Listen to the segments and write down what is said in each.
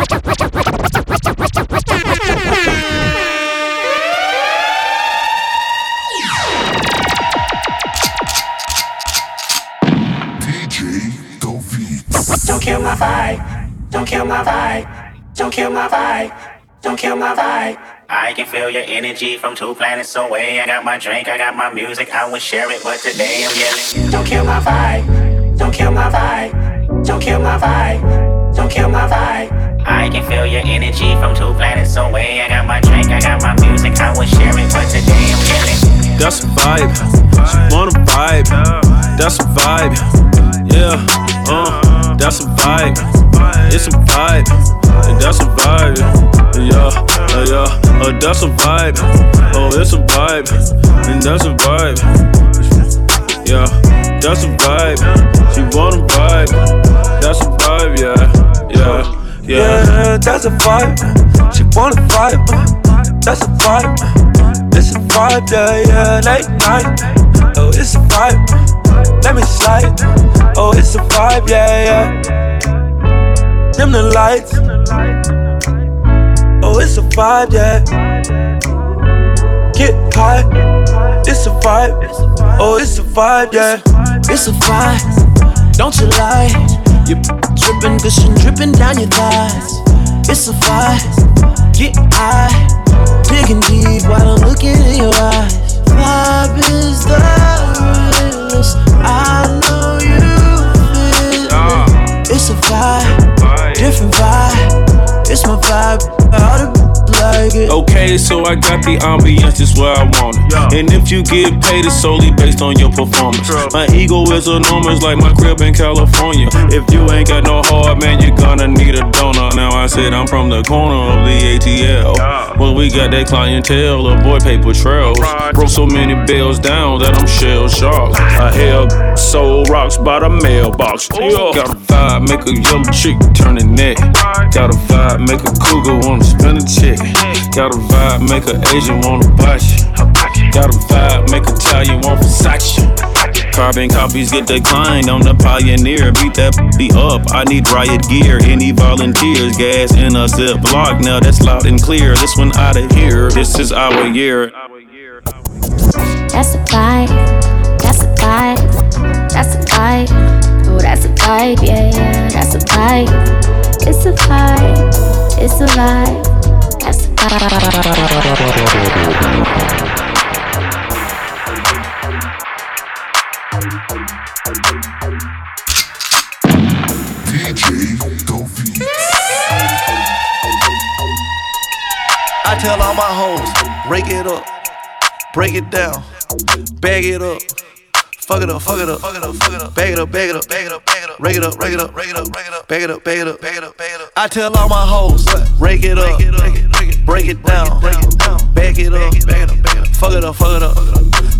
Don't kill my vibe. Don't kill my vibe. Don't kill my vibe. Don't kill my vibe. I can feel your energy from two planets away. I got my drink, I got my music, I would share it, but today I'm yelling. Don't kill my vibe. Don't kill my vibe. Don't kill my vibe. Don't kill my vibe. I can feel your energy from two planets away. I got my drink, I got my music, I share it, but today I'm yelling. That's a vibe. She want a vibe. That's a vibe. Yeah, uh, that's a vibe. It's a vibe. And that's a vibe. Yeah, uh, yeah, uh, that's a vibe. Oh, it's a vibe. And that's a vibe. Yeah, that's a vibe. She want a vibe. That's a vibe. Yeah, yeah, yeah. Yeah, that's a vibe. She want a vibe. That's a vibe. It's a vibe, yeah, yeah. Late night. Oh, it's a vibe. Let me slide. Oh, it's a vibe, yeah, yeah. Dim the lights. Oh, it's a vibe, yeah. Get high. It's a vibe. Oh, it's a vibe, yeah. It's a vibe, don't you lie. You dripping, gushing, dripping down your thighs. It's a vibe, get high, digging deep while I'm looking in your eyes. Vibe is the realest. I know you feel. it. Ah. It's a vibe, different vibe. It's my vibe, all the like it. Okay, so I got the ambiance just where I want it. And if you get paid, it's solely based on your performance. My ego is enormous, like my crib in California. Mm. If you ain't got no heart, man, you're gonna need a donor. Now I said I'm from the corner of the ATL. Well, we got that clientele of boy paper trails. Broke so many bills down that I'm shell shocked. I held soul rocks by the mailbox. Yeah. Got a vibe, make a young chick turn the neck. Got a vibe, make a cougar wanna spin a check. Got a vibe, make a Asian wanna bust you. Got a vibe, make a Italian want Versace. Carbon copies get declined on the Pioneer. Beat that be up. I need riot gear. Any volunteers? Gas in a zip block. Now that's loud and clear. This one out of here. This is our year. That's a vibe. That's a vibe. That's a vibe. Oh, that's a vibe. Yeah, yeah. That's a vibe. It's a vibe. It's a vibe. I tell all my hoes, break it up, break it down, bag it up. Fuck it up, fuck it up, fuck it up, fuck it up, bag it up, bag it up, bag it up, bag it up, rake it up, rake it up, rake it up, rake it up, bag it up, bag it up, bag it up, bag it up. I tell all my hoes, rake it up, break it down, bag it up, bag it up, fuck it up, fuck it up, fuck it up,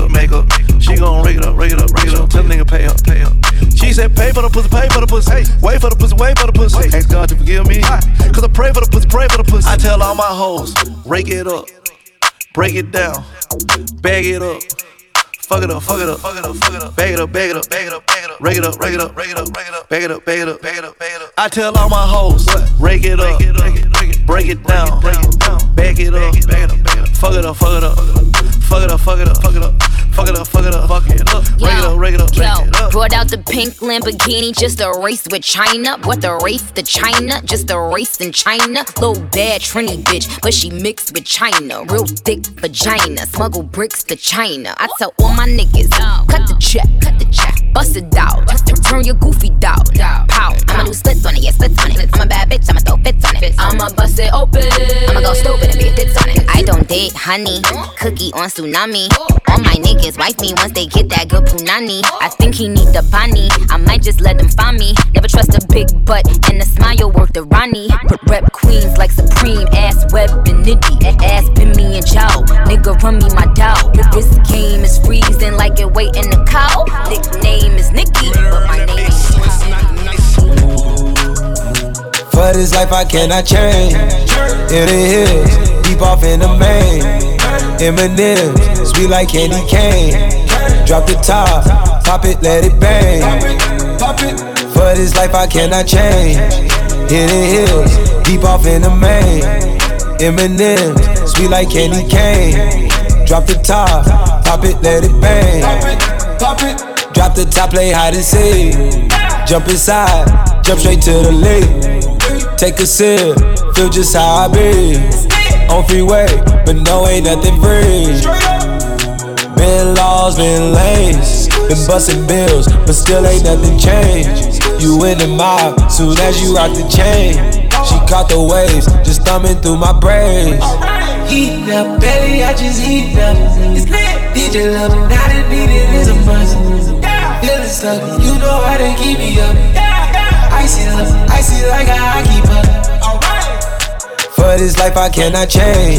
makeup, makeup. She gon' rake it up, rake it up, rake it up. Tell the nigga pay up, pay up. She said pay for the pussy, pay for the pussy. Hey, wait for the pussy, wait for the pussy. Ask God to forgive me. Cause I pray for the pussy, pray for the pussy. I tell all my hoes, rake it up, break it down, bag it up. Fuck it up, fuck it up, fuck it up, fuck it up, bag it up, bag it up, bag it up, bag it up, rake it up, rake it up, rake it up, rake it up, bag it up, bag it up, bag it up, bag it up. I tell all my hoes, rake it up, break it down, bag it up, bag it up, fuck it up, fuck it up, fuck it up, fuck it up, fuck it up, fuck it up, fuck it up, fuck it out the pink Lamborghini just a race with China. What the race to China? Just a race in China. Little bad Trini bitch, but she mixed with China. Real thick vagina. Smuggle bricks to China. I tell all my niggas, cut the check, cut the check, bust it out. Turn- your goofy down. Pow. I'ma do splits on it, yeah, splits on it. I'm a bad bitch, I'ma throw fits on it. I'ma bust it open. I'ma go stupid and be a on it. I don't date honey. Cookie on tsunami. All my niggas wife me once they get that good punani. I think he need the I might just let them find me. Never trust a big butt and a smile worth the Ronnie. Rep queens like Supreme, ass web and nitty. Ass been me and Joe. Nigga run me my dog. This game is freezing like it waiting the cow. Nickname is Nicky, but my name is For this life I cannot change. In the hills, deep off in the main. Eminem, sweet like candy cane. Drop the top, pop it, let it bang. For this life I cannot change. The hills, deep off in the main. Eminem, sweet like candy cane. Drop the top, pop it, let it bang. Drop the top, play hide and seek. Jump inside, jump straight to the lake. Take a sip, feel just how I be. On freeway, but no, ain't nothing free. Been laws, been lanes, been busting bills, but still ain't nothing changed. You in the mob, soon as you rock the chain. She caught the waves, just thumbing through my braids. Heating up, baby, I just heat up. It's lit. DJ love, now the beat it is a must. Feeling stuck, you know how to keep me up. Icy up, icy like I keep up. For this life I cannot change.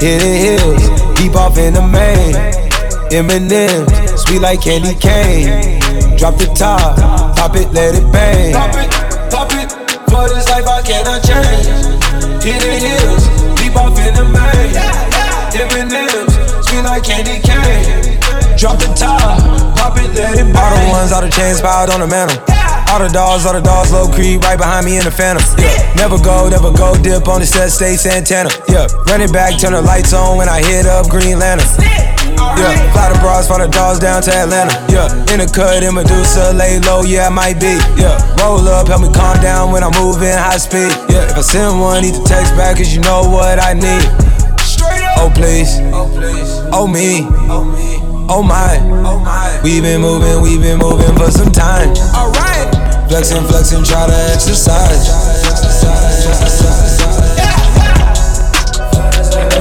Hidden hills, deep off in the main. Eminem, sweet like candy cane. Drop the top, pop it, let it bang. Pop it, pop it. For this life I cannot change. Hidden hills, deep off in the main. Eminem, sweet like candy cane. Drop the top, pop it, let it bang. All the ones, all the chains piled on the mantle. All the dogs, all the dogs, low creep, right behind me in the phantom. Yeah. Never go, never go, dip on the set, stay Santana. Yeah. Run it back, turn the lights on when I hit up Green Lantern. Yeah, fly the bras, fly the dogs down to Atlanta. Yeah, in the cut, in Medusa, lay low, yeah, I might be. Yeah, roll up, help me calm down when I'm moving high speed. Yeah, if I send one, need to text back, cause you know what I need. Oh, please. Oh, please. Oh, me. Oh, me. Oh, my. Oh, my. We've been moving, we've been moving for some time. Alright. Flexing, flexing, try to exercise.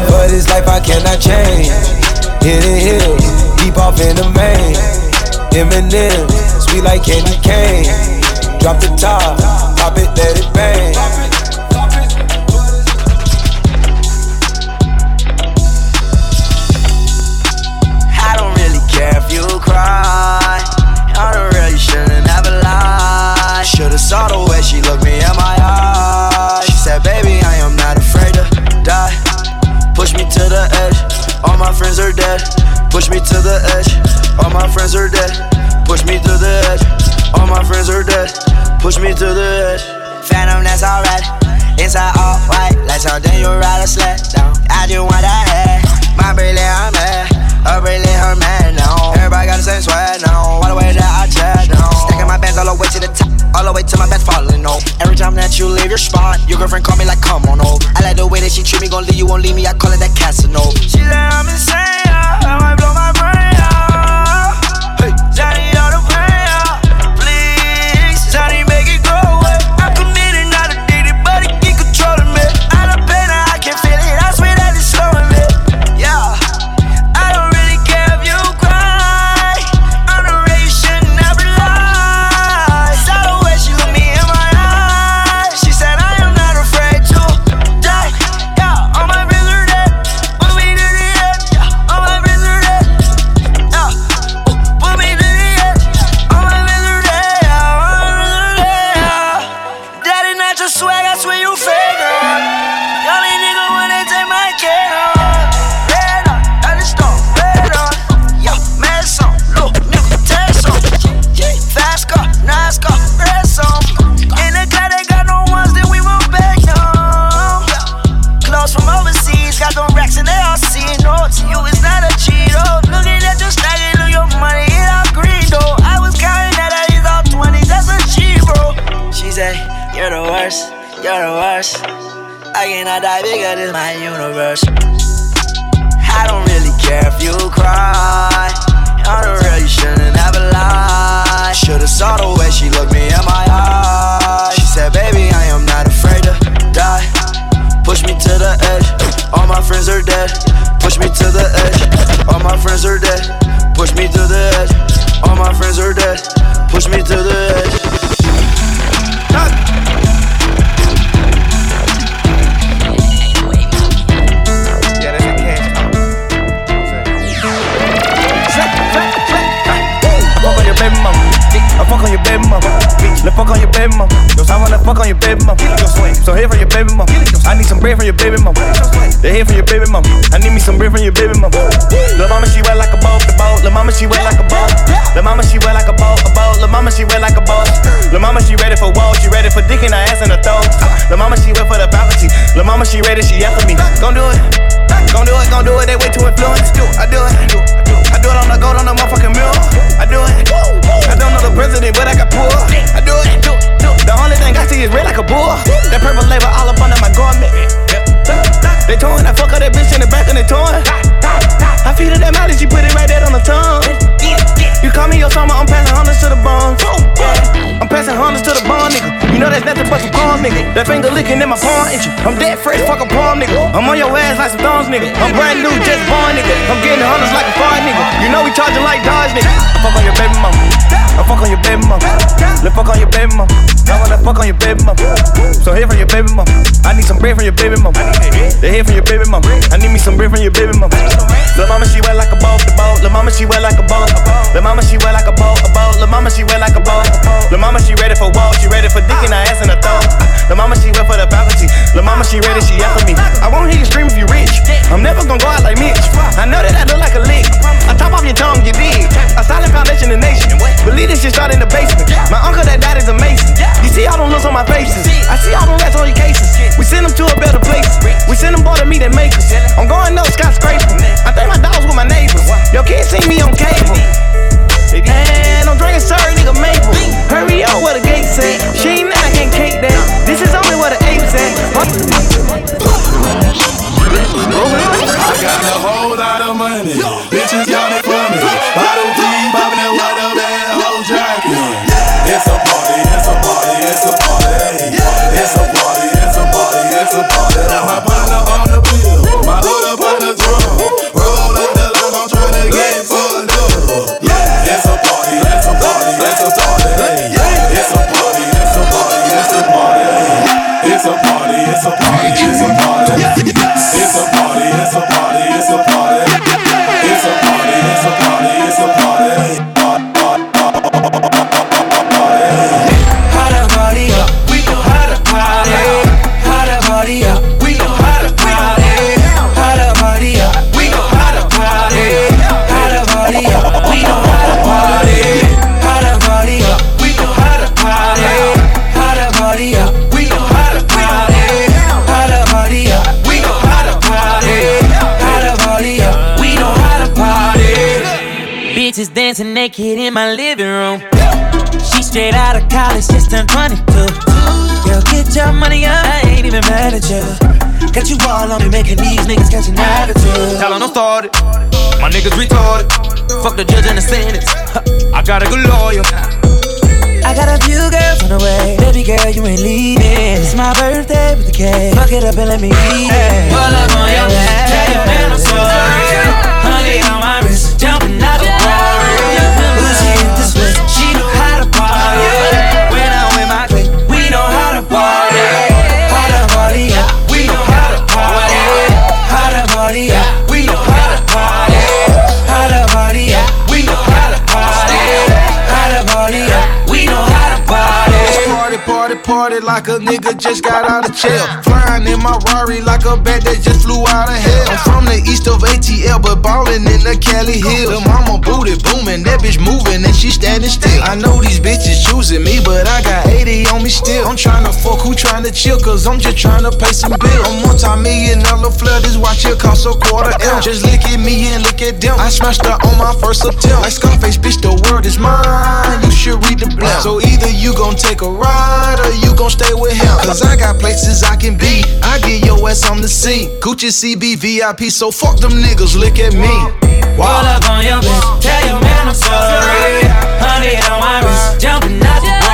For this life I cannot change. Hidden hills, deep off in the main. Eminem, sweet like candy cane. Drop the top, pop it, let it bang. I don't really care if you cry. I don't really shouldn't ever lie. Should've saw the way she looked me in my friends are dead. Push me to the edge. All my friends are dead. Push me to the edge. All my friends are dead. Push me to the edge. Phantom, that's alright. Inside all white, like something you ride a sled down. I just want that head. My brilliant, I'm mad. Her brilliant, her man now. Everybody got the same sweat now. All the way that I chat now. Stacking my bands all the way to the top. All the way to my bed falling off. Every time that you leave your spot, your girlfriend call me like, come on over. I like the way that she treat me, gon' leave you, won't leave me. I call it that Casanova. She said I'm insane. I might blow my brain out. Hey, Johnny nothing but some palm, nigga. That finger licking in my palm, itch I'm dead fresh, fuck a palm, nigga. I'm on your ass like some thorns, nigga. I'm brand new, just born, nigga. I'm getting hundreds like a fire, nigga. You know we charging like Dodge, nigga. I fuck on your baby mama. I fuck on your baby mama. Let's fuck on your baby mama. I wanna fuck on your baby mama. So here from your baby mama. I need some bread from your baby mama. They here from your baby mama. I need me some bread from your baby mama. Lil' mama, she wet like a boat, the boat. Lil' mama, she wet like a boat. Lil' mama, she wet like a boat, a boat. Lil' mama, she wet like a boat. Lil' mama, she ready for war. She ready for dick in her ass and her throat. Lil' mama, she wet for the faculty. Lil' mama, she ready, she after me. I won't hear you scream if you rich. I'm never gonna go out like Mitch. I know that I look like a lick. I top off your tongue, you dig. A solid foundation in nation. Believe this shit start in the basement. My uncle that died is a mason. You see all them looks on my faces. I see all them rats on your cases. We send them to a better place. We send them boy to meet and make us. I'm going up skyscraper. I think my dog's with my neighbors. Your kids see me on cable. And I'm drinking sir, nigga maple. Hurry up, where the gates at? She ain't I can't cake that. This is only where the apes at. I got a whole lot of money. Bitches got it for me. Bottle three, popping that water, bad whole jacking. It's a party, it's a party, it's a party. It's a party, it's a party, naked in my living room. She straight out of college, just turned 22. Girl, get your money up, I ain't even mad at you. Got you all on me, making these niggas catch an attitude. Tell 'em don't start it. My niggas retarded. Fuck the judge and the sentence. I got a good lawyer. I got a few girls on the way. Baby girl, you ain't leaving. It's my birthday with the cake. Fuck it up and let me eat it. Pull up on your back. Tell your man I'm sorry. Like a nigga just got out of jail. Flying in my Rari like a bat that just flew out of hell. I'm from the east of ATL, but ballin' in the Cali Hills. The mama booty booming, that bitch moving and she standing still. I know these bitches choosing me, but I got 80 on me still. I'm tryna fuck who tryna chill, cause I'm just tryna pay some bills. I'm multi-million dollar flood, this watch here cost a quarter M. Just look at me and look at them. I smashed her on my first attempt. Like Scarface, bitch, the word is mine. You should read the blunt. So either you gon' take a ride or you gon' stay with him. Cause I got places I can be. I get your ass on the scene. Gucci CB VIP, so fuck them niggas, look at me. Pull up on your bitch, tell your man I'm sorry. Honey on my wrist, jumping out the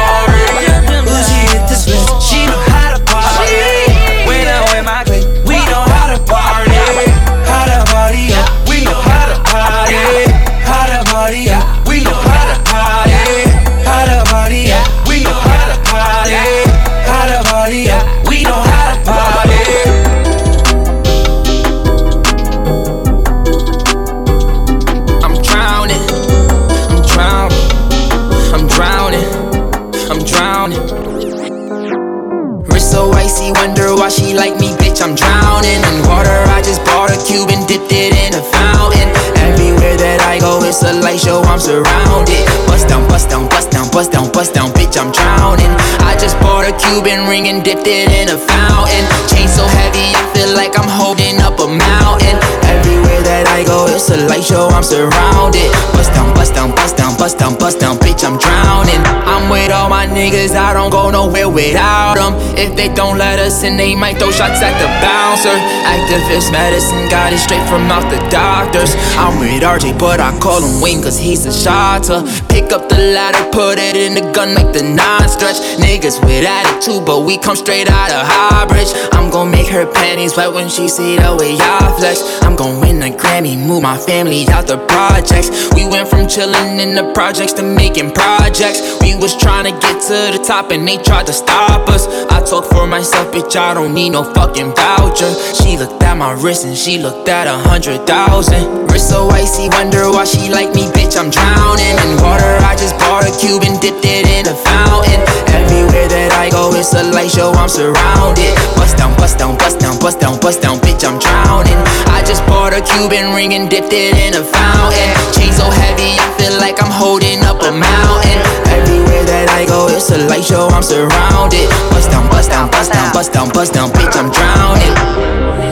it's a light show. I'm surrounded. Bust down, bust down, bust down, bust down, bust down, bitch. I'm drowning. I just bought a Cuban ring and dipped it in a fountain. Chain so heavy, I feel like I'm holding up a mountain. Everywhere that I go, it's a light show. I'm surrounded. Bust down, bust down, bust down, bust down, bust down, bitch. I'm drowning. I'm with all my niggas. I don't go nowhere without them. If they don't let us in, they might throw shots at the bouncer. Actavis medicine got it straight from out the doctors. I'm with RJ, but I call him Wayne cause he's a shotter. Pick up the ladder, put it in the gun, make the nine stretch. Niggas with attitude, but we come straight out of Highbridge. I'm gon' make her panties wet when she see the way I flex. I'm gon' win a Grammy, move my family out the projects. We went from chillin' in the projects to making projects. We was trying to get to the top and they tried to stop us. I talk for myself, bitch, I don't need no fucking voucher. She looked at my wrist and she looked at a hundred thousand. Wrist so icy, wonder why she like me, bitch, I'm drowning in water. I just bought a cube and dipped it in a fountain. Everywhere that I go, it's a light show, I'm surrounded. Bust down, bust down, bust down, bust down, bust down, bitch, I'm drowning. I just bought a Cuban ring and dipped it in a fountain. Chain so heavy, I feel like I'm holding up a mountain. Everywhere that I go, it's a light show, I'm surrounded. Bust down, bust down, bust down, bust down, bust down, bitch, I'm drowning.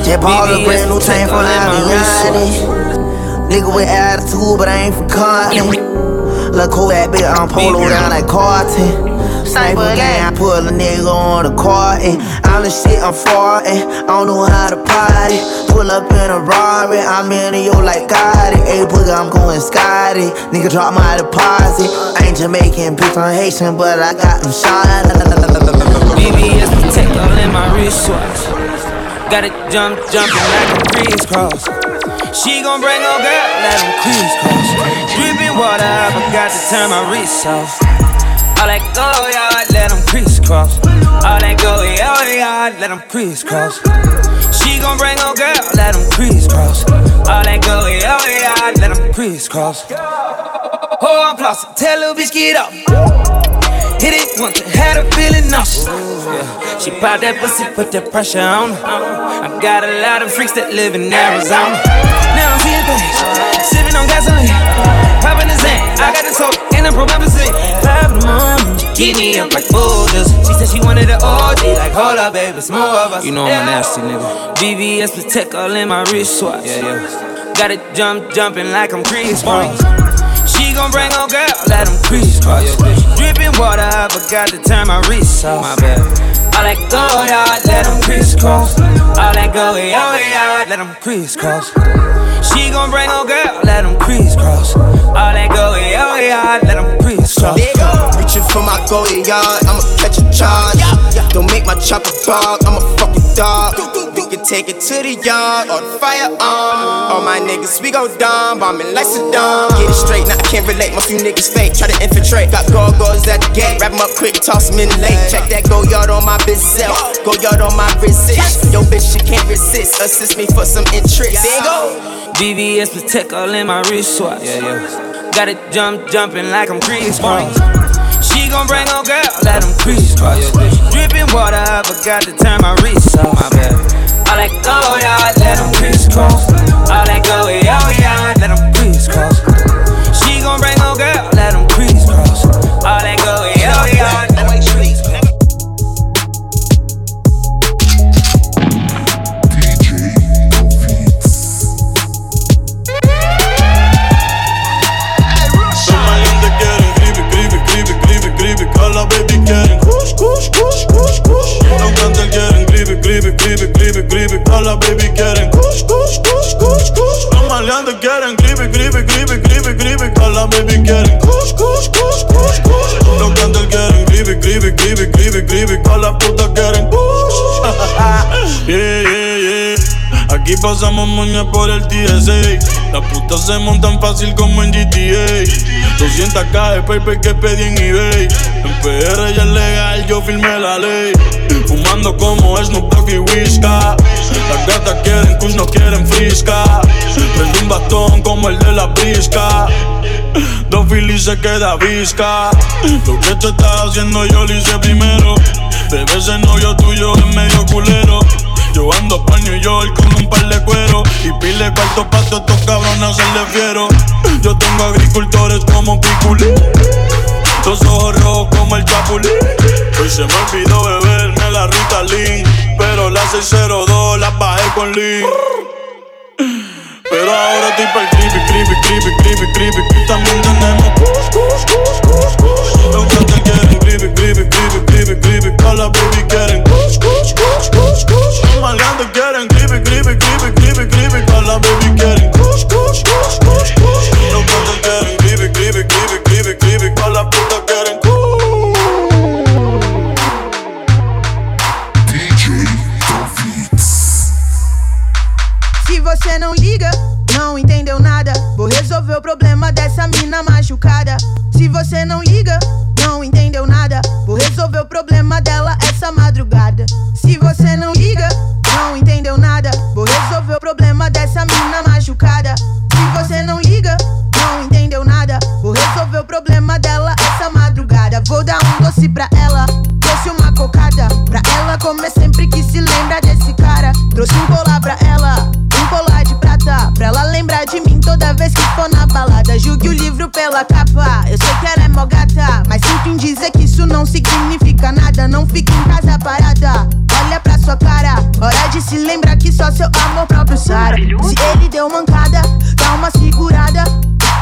Just bought a brand new chain for. Nigga with attitude, but I ain't for content. Look cool that bitch, I'm polo down like Carton. Sniper gang, I put a nigga on the carton. I'm the shit, I'm farting. I don't know how to party. Pull up in a Rari, I'm in yo like Gotti. Hey, boogie, I'm going Scotty. Nigga, drop my deposit. I ain't Jamaican, bitch, I'm Haitian, but I got them shot. BBS protect all in my wristwatch. Got it jump, jumping like a crisscross. She gon' bring her girl, let him crisscross. Dripping water, I forgot to turn my wrist off. All that go yard, let him crisscross. All that go yard, let him crisscross. She gon' bring her girl, let him crisscross. All that go yard, let him crisscross. Oh, I'm flossing, tell little bitch get up. Hit it once, and had her feeling nauseous. Yeah. She popped that pussy, put that pressure on her. I got a lot of freaks that live in Arizona. Now things, sipping on gasoline, popping the Zan. I got the talk and the prophecy. Five in the morning, get me up like boulders. She said she wanted an OG, like hold up, baby, it's more of us. You know I'm a nasty nigga. BBS protect all in my wristwatch. Yeah, yeah. Got it jump, jumping like I'm Chris Brown. Uh-huh. She gon' bring her girl, let them crisscross. Dripping water, I forgot to turn my wrist off. My bad. All that go yard, let them crisscross. All that go yard, oh, let them crisscross. She gon' bring her girl, let them crisscross. All that go yard, oh, let them crisscross. Reaching for my goal yard, I'ma catch a charge. Don't make my chopper dog, I'm a fucking dog. We can take it to the yard or the firearm. Um, all my niggas, we go dumb, bombing like Saddam. Get it straight, now I can't relate. Most you niggas fake, try to infiltrate. Got gargoyles at the gate, wrap 'em up quick, toss 'em in the lake. Check that go yard on my bitch self, go yard on my resist. Yo, bitch, she can't resist. Assist me for some interest. There you go. BBS protect all in my wristwatch. Yeah, yeah. Got it jump, jumping like I'm Chris Brown. Uh-huh. She gon' bring her girl, let them crisscross. Dripping water, I forgot to turn my wrist off. My bad. All that go yard, let them crisscross. All that go yard, let Los grandes quieren creepy, creepy, creepy, creepy, creepy. A la baby quieren kush, kush, kush, kush, kush. Los maleantes quieren creepy, creepy, creepy, creepy, creepy. A la baby quieren kush, kush, kush, kush, kush. Los grandes quieren creepy, creepy, creepy, creepy, creepy. A la puta quieren kush. Aquí pasamos moña por el TSA. Las putas se montan fácil como en GTA. 200k de paper que pedí en eBay. En PR ya es legal, yo firmé la ley. Fumando como Snoop Dogg y Whiska. Las gatas quieren kush, no quieren frisca. Prendí un bastón como el de la brisca. Dos Philly se queda visca. Lo que tú estás haciendo yo lo hice primero. Bebé, ese novio tuyo es medio culero. Yo ando pa' New York con un par de cuero Y pile cuarto pa' estos cabrones le fiero Yo tengo agricultores como Piculín Los ojos rojos como el chapulín Hoy se me olvidó beberme la Ritalin Pero la 602 la bajé con Lee pero ahora estoy para el creepy, creepy, creepy, creepy, creepy. También tenemos kush, kush, kush, kush, kush. Los que quieren creepy, creepy, creepy, creepy, creepy. Con la baby quieren resolver o problema dessa mina machucada. Se você não liga, não entendeu nada. Vou resolver o problema dela essa madrugada. Se você não liga, não entendeu nada. Vou resolver o problema dessa mina machucada. Se você não liga, não entendeu nada. Vou resolver o problema dela essa madrugada. Vou dar um doce pra ela. Trouxe uma cocada pra ela comer sempre que se lembra desse cara. Trouxe um Julgue o livro pela capa. Eu sei que ela é mó gata, mas sinto em dizer que isso não significa nada. Não fique em casa parada. Olha pra sua cara, hora de se lembrar que só seu amor próprio sara. Se ele deu mancada, dá uma segurada.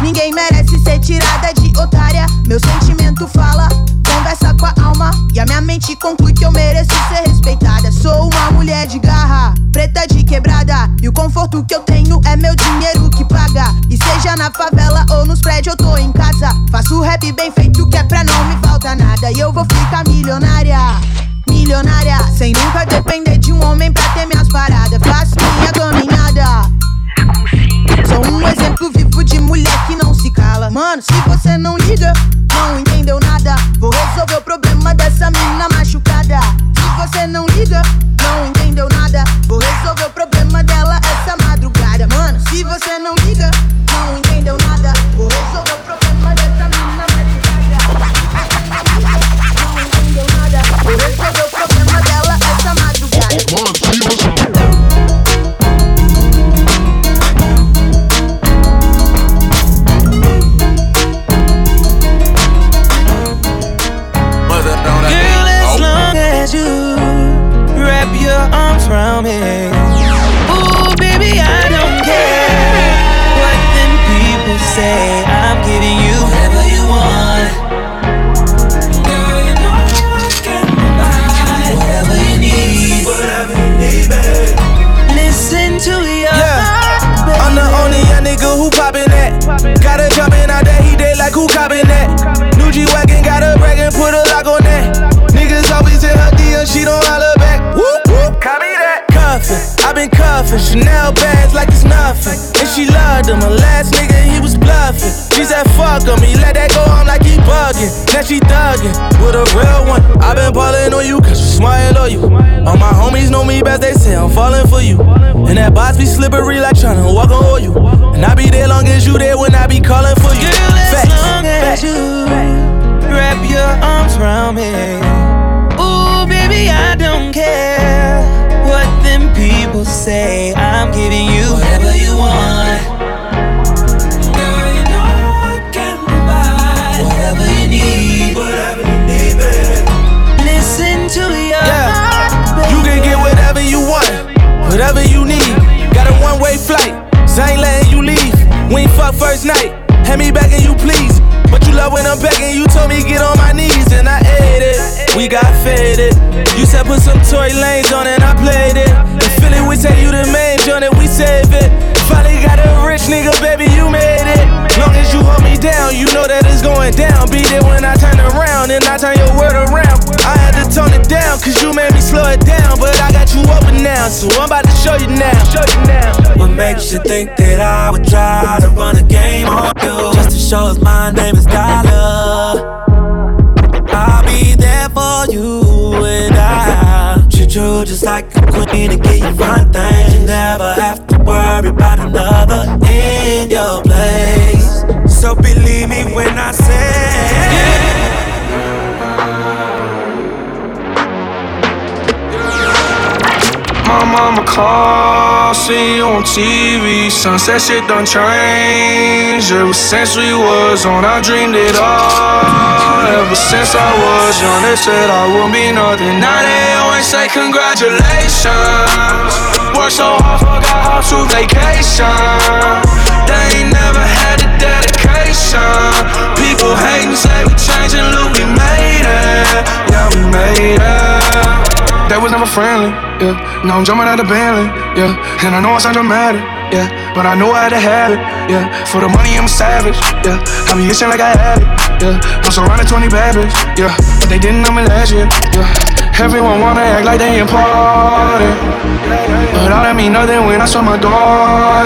Ninguém merece ser tirada de otária. Meu sentimento fala, conversa com a alma. E a minha mente conclui que eu mereço ser respeitada. Sou uma mulher de garra, preta de quebrada. E o conforto que eu tenho é meu dinheiro na favela ou nos prédios, eu tô em casa. Faço rap bem feito que é pra não me falta nada. E eu vou ficar milionária. Milionária, sem nunca depender de um homem pra ter minhas paradas. Faço minha caminhada. Sou um exemplo vivo de mulher que não se cala. Mano, se você não liga, não entendeu nada. Vou resolver o problema dessa mina machucada. Se você não liga, não entendeu a real one. i been ballin' on you cause you smart on you. All my homies know me best, they say I'm falling for you. And that box be slippery like tryna walk on you. And I be there long as you there when I be calling for you. Girl, as Facts, long as facts. you wrap your arms around me. Ooh, baby, I don't care what them people say. I'm giving you whatever you want. First night, hand me back and you please. But you love when I'm begging, you told me get on my knees and I ate it. We got faded. You said put some Tory Lanez on and I played it. The Philly we tell you the main joint and we save it. Finally got a rich nigga, baby, you made it. Long as you hold me down, you know that it's going down. Be there when I turn around and I turn your word around. I had to tone it down, cause you made me slow it down. But I got you open now, so I'm about to show you now. Show you now. What makes you think that I would try to run a game on you? Just to show us my name is Dollar. I'll be there for you and I treat you just like a queen and give you fun things. You never have to worry about another in your place. So believe me when I say. My mama call, see you on TV. Sunset shit done changed. Ever since we was on, I dreamed it all. Ever since I was young, they said I wouldn't be nothing. Now they always say congratulations. Worked so hard, forgot how to vacation. They ain't never had the dedication. People hating, say we changing, look, we made it. Yeah, we made it. They was never friendly, yeah. Now I'm jumping out the Bentley, yeah. And I know I sound dramatic, yeah. But I know I had to have it, yeah. For the money, I'm savage, yeah. I be itching like I had it, yeah. I'm surrounded 20 bad bitches, yeah. But they didn't know me last year, yeah. Everyone wanna act like they important. But all that mean nothing when I saw my door,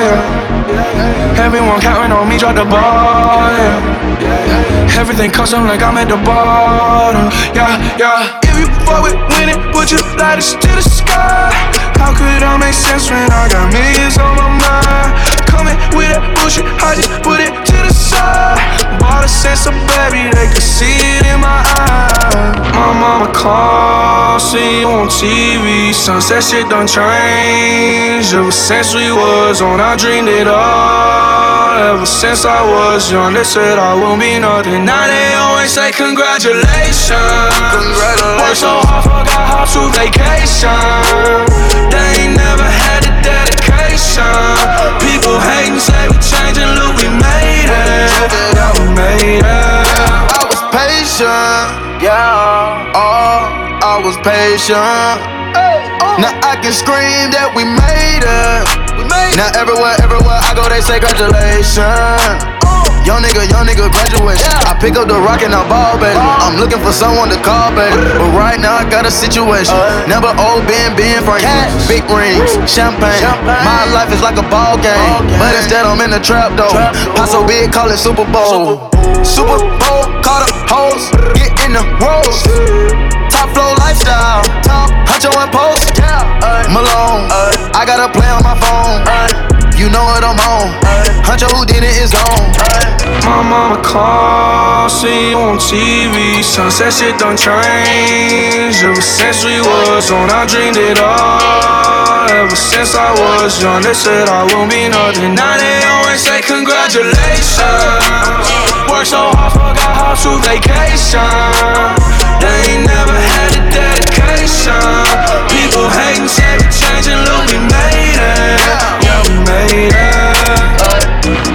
yeah. Everyone counting on me, drop the ball, yeah. Everything custom like I'm at the bottom, yeah, yeah. If you fuck with winning, put your lighters to the sky. How could I make sense when I got millions on my mind? Coming with that TV. Sunset shit done changed. Ever since we was on, I dreamed it all. Ever since I was young, they said I won't be nothing. Now they always say congratulations. Congratulations. Worked so hard, forgot how to vacation. They ain't never had the dedication. People hating, say we changing, look, we made it. We made it. I was patient, I was patient. Uh. Now I can scream that we made it. Now everywhere, everywhere I go, they say congratulations. Uh. Young nigga, young nigga graduate. I pick up the rock and I ball, baby. Uh. I'm looking for someone to call, baby. But right now I got a situation. Never old Ben, Ben Franklin. Big rings, champagne. My life is like a ball game. But instead I'm in the trap though. Pot so big, call it Super Bowl. Super Bowl, call the hoes. Get in the rolls. Lifestyle. Huncho and post. Malone. I got a play on my phone. You know what I'm on. Did it is gone. My mama called, see you on TV. Sunset shit done changed. Ever since we was on, I dreamed it all. Ever since I was young, they said I won't be nothing. Now they always say congratulations. Worked so hard, forgot how to vacation. They ain't never had the dedication. People hating, say we changing, look, we made it. Made it.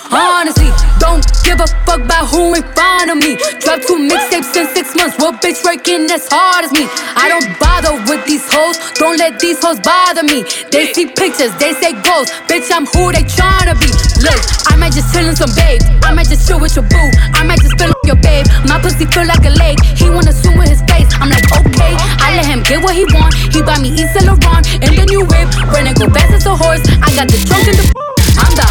Honestly, don't give a fuck about who in front of me. Drop two mixtapes in six months. What bitch working as hard as me? I don't bother with these hoes. Don't let these hoes bother me. They see pictures, they say goals. Bitch, I'm who they tryna be. Look, I might just chill in some babe. I might just chill with your boo. I might just like your babe. My pussy feel like a lake. He wanna swim with his face. I'm like, okay. I let him get what he want. He buy me Yves Saint Laurent and the new whip. When it go fast as a horse, I got the trunk in the. I'm the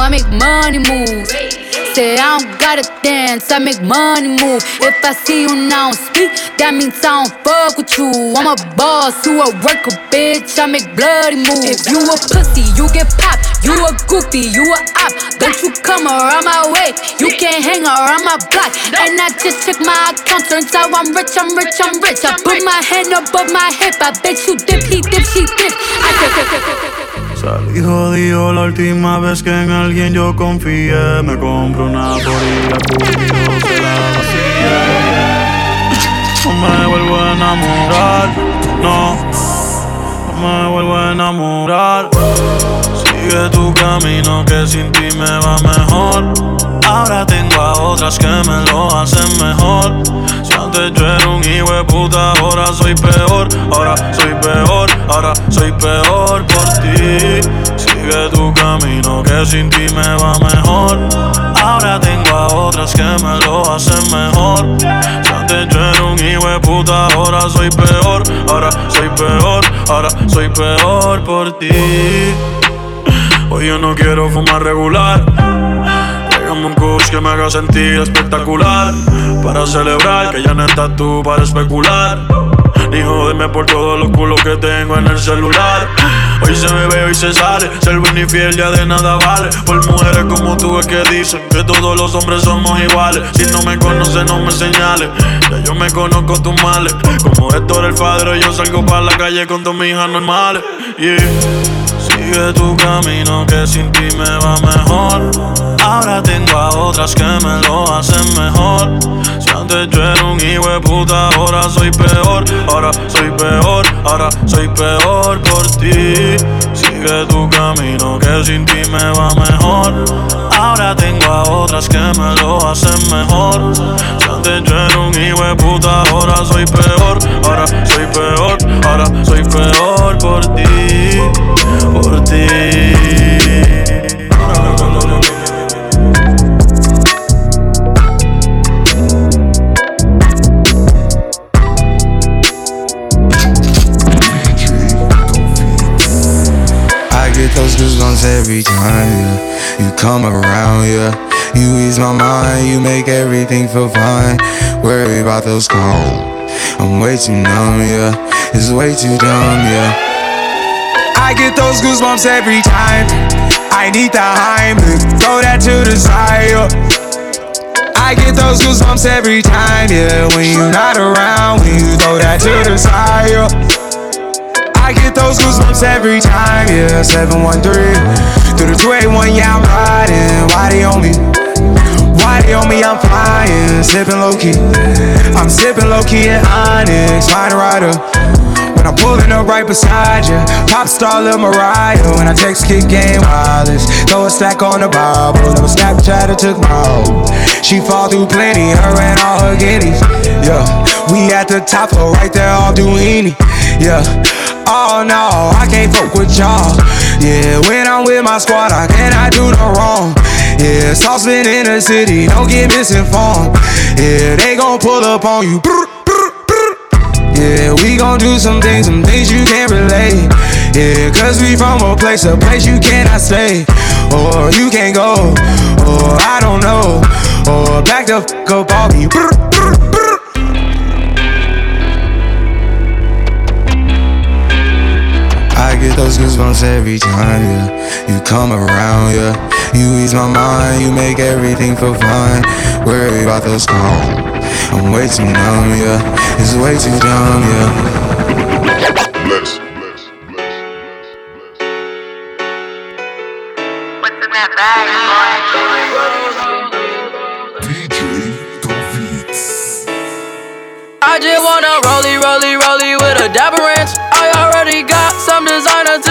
I make money move. Say I don't gotta dance, I make money move. If I see you now speak, that means I don't fuck with you. I'm a boss, you a worker, bitch. I make bloody moves. If you a pussy, you get popped. You a goofy, you a op. Don't you come around my way. You can't hang around my block. And I just check my account, turns out I'm rich, I'm rich, I'm rich. I put my hand above my hip, I bet you dip, he dip, she dip. I Salí jodido la última vez que en alguien yo confié. Me compro una gorila no se la vacía. No me vuelvo a enamorar, no. No me vuelvo a enamorar. Sigue tu camino que sin ti me va mejor. Ahora tengo a otras que me lo hacen mejor. Si antes yo era un hijo de puta, ahora soy peor. Ahora soy peor, ahora soy peor Sigue tu camino que sin ti me va mejor. Ahora tengo a otras que me lo hacen mejor. Si antes yo era un hijo de puta, ahora soy peor. Ahora soy peor, ahora soy peor por ti. Hoy yo no quiero fumar regular un kush que me haga sentir espectacular. Para celebrar que ya no estás tú para especular. Ni joderme por todos los culos que tengo en el celular. Hoy se me ve, hoy se sale. Ser buen y fiel ya de nada vale. Por mujeres como tú es que dicen que todos los hombres somos iguales. Si no me conoces, no me señales. Ya yo me conozco tus males. Como Héctor el padre, yo salgo para la calle con tus hijas normales. Sigue tu camino que sin ti me va mejor. Ahora tengo a otras que me lo hacen mejor. Si antes yo era un hijo de puta, ahora soy peor. Ahora soy peor, ahora soy peor por ti. Sigue tu camino que sin ti me va mejor. Ahora tengo a otras que me lo hacen mejor. Un hijo de puta, ahora soy peor. Ahora soy peor, ahora soy peor por ti. Por ti. I get those goosebumps every time. You come around, yeah. You ease my mind, you make everything feel fine. Worry about those calls. I'm way too numb, yeah. It's way too dumb, yeah. I get those goosebumps every time. I need the Heimlich, throw that to the side. I get those goosebumps every time, yeah. When you're not around, when you throw that to the side. I get those goosebumps every time, yeah. 713 through the 281, yeah, I'm riding. Why they on me? Why they on me? I'm flying, sipping low key. I'm sipping low key at Onyx, fine rider. When I'm pulling up right beside you, pop star Lil Mariah. When I text kick game wireless, throw a stack on the Bible. Never Snapchat or took my. She fall through plenty, her and all her guineas. Yeah, we at the top floor, right there, all Duini. Yeah. Oh no, I can't fuck with y'all. Yeah, when I'm with my squad, I cannot do no wrong. Yeah, saucepan in the city, don't get misinformed. Yeah, they gon' pull up on you. Yeah, we gon' do some things, some things you can't relate. Yeah, cause we from a place, a place you cannot stay. Or you can't go, or I don't know. Or back the fuck up on me. I get those goosebumps every time, yeah. You come around, yeah. You ease my mind, you make everything feel fine. Worry about those calls. I'm way too numb, yeah. It's way too dumb, yeah. Bless. What's in that bag, boy? DJ I just wanna rollie, rollie, rollie with a dapper ranch. I already got some designer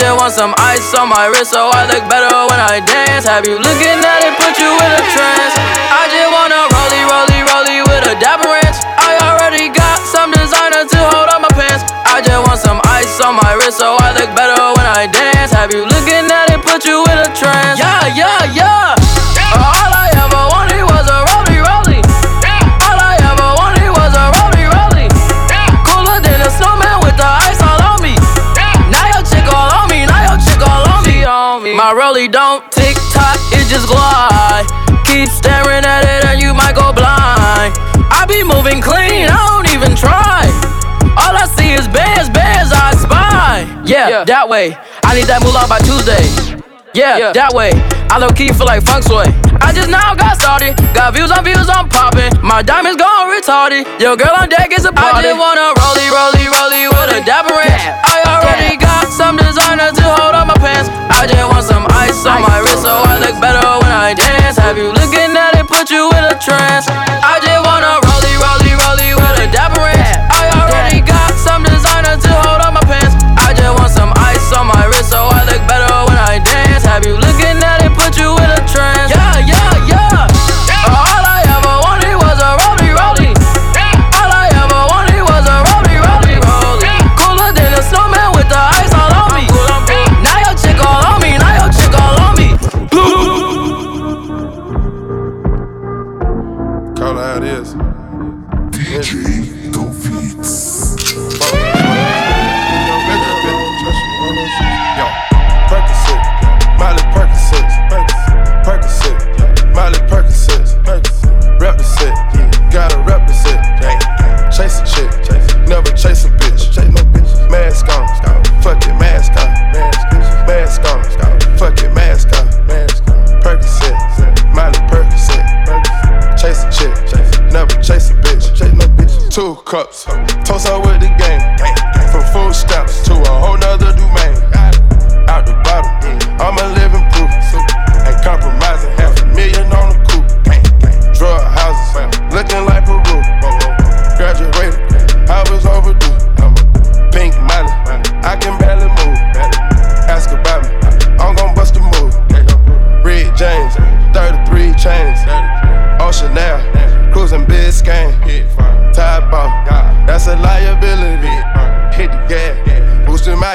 just want some ice on my wrist so I look better when I dance. Have you looking at it, put you in a trance? I just wanna rollie, rollie, rollie with a dapper ranch. I already got some designer to hold on my pants. I just want some ice on my wrist so I look better when I dance. Have you looking at it, put you in a trance? Yeah, yeah, yeah. Don't tick tock, it just glide. Keep staring at it and you might go blind. I be moving clean, I don't even try. All I see is bears, bears I spy. Yeah, yeah. that way. I need that moolah by Tuesday. Yeah, yeah, that way. I low key feel like funk sway. I just now got started. Got views on views, I'm popping. My diamonds gone retarded. Yo, girl on deck is a party. I just wanna rollie, rollie, rollie with a dapper ranch. I already got some designer to hold on my pants. I just want some ice on my wrist so I look better when I dance. Have you looking at it, put you in a trance? I just wanna toast up with the game,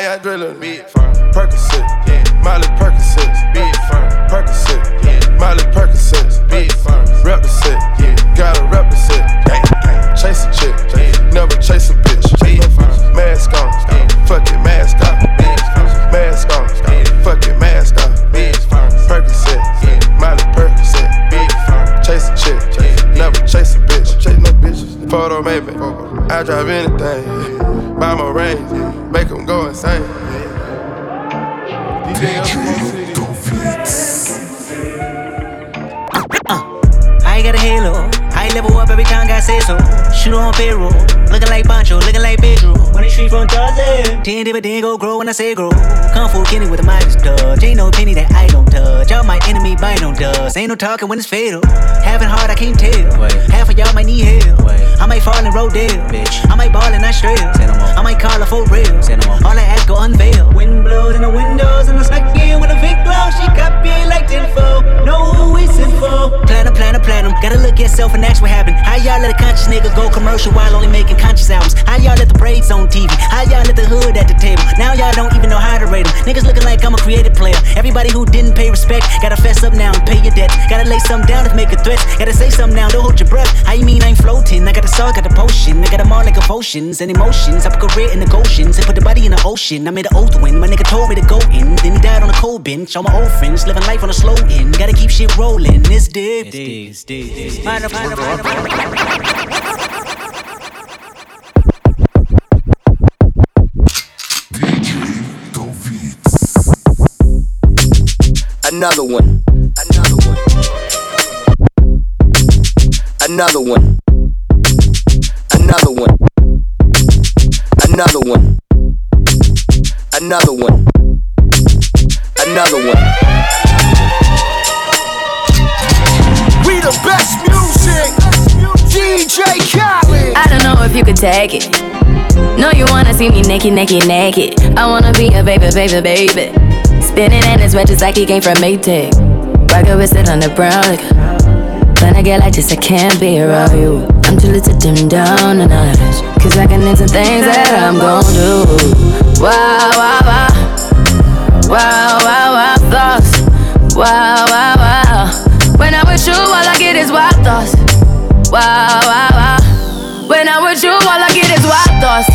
Boosting my adrenaline. Percocet, Miley Percocet, Percocet, Miley Percocet, rep the set, gotta rep the set, chase a chick, never chase a bitch, mask on, fuck it, mask off, mask on, fuck it, mask off, Percocet, Miley Percocet, chase a chick, never chase a bitch, chase no bitches, photo maybe, I drive anything, buy my range, Shoot on payroll. Looking like Pancho, looking like Ten but then go grow when I say grow. Kung Fu Kenny with a Midas touch. Ain't no penny that I don't touch. Y'all my enemy bite on dust. Ain't no talking when it's fatal. Having hard, I can't tell. Half of y'all might need help. I might fall in Rodale. Bitch. I might ball in Australia. I might call her for real. All I ask go unveil. Wind blows in the windows and I smack in with a Vic glow. She got me like tenfold. Know who we sent for. Plan 'em, plan 'em, plan 'em. Gotta look at self and ask what happened. How y'all let a conscious nigga go commercial while only making conscious albums? How y'all let the braids on TV? How y'all let the hood at the table? Now y'all don't even know how to rate them. Niggas looking like I'm a creative player. Everybody who didn't pay respect, gotta fess up now and pay your debt. Gotta lay something down to make a threat. Gotta say something now, don't hold your breath. How you mean I ain't floating? I got the salt, got a potion. I got them all like emotions and emotions. I put career in the Goshen's and put the body in the ocean. I made an oath when my nigga told me to go in. Then he died on a cold bench. All my old friends living life on a slow end. Gotta keep shit rolling. It's deep. It's deep. It's deep. It's deep. Another one. Another one. Another one. Another one. Another one. Another one. Another one. We the best music. DJ Khaled. I don't know if you could take it. No, you wanna see me naked, naked, naked. I wanna be a baby, baby, baby. Spinning in his just like he came from Maytag. Rocket with it on the brown liquor. When I get like this, I can't be around you. I'm too little to dim down the night. Cause I can into things that I'm gon' do. Wow, wow, wow. Wow, wow, wow, thoughts. Wow, wow, wow. When I'm with you, all I get is wild thoughts. Wow, wow, wow. When I'm with you, all I get is wild thoughts.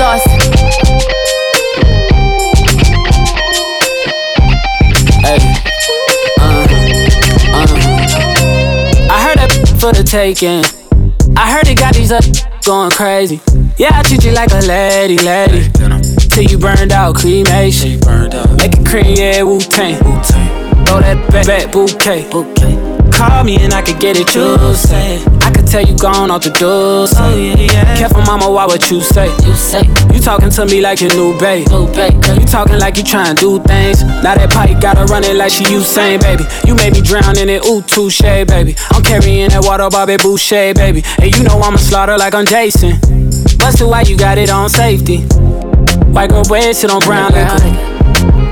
Is wild thoughts. Hey, uh, uh. I heard that for the taking. I heard it got these up going crazy. Yeah, I treat you like a lady, lady. Till you burned out, cremation. Make it cream, yeah, Wu Tang. Throw that back bouquet. Call me and I could get it, you say. I could tell you gone off the door. Oh, yeah, yeah. Careful, mama, why what you say? You say you talking to me like your new babe. You talking like you trying to do things. Now that pipe gotta run it like she Usain, baby. You made me drown in it, ooh, touche, baby. I'm carrying that water, Bobby Boucher, baby. And you know I'ma slaughter like I'm Jason. Busted why you got it on safety. White girl wear shit on brown liquor.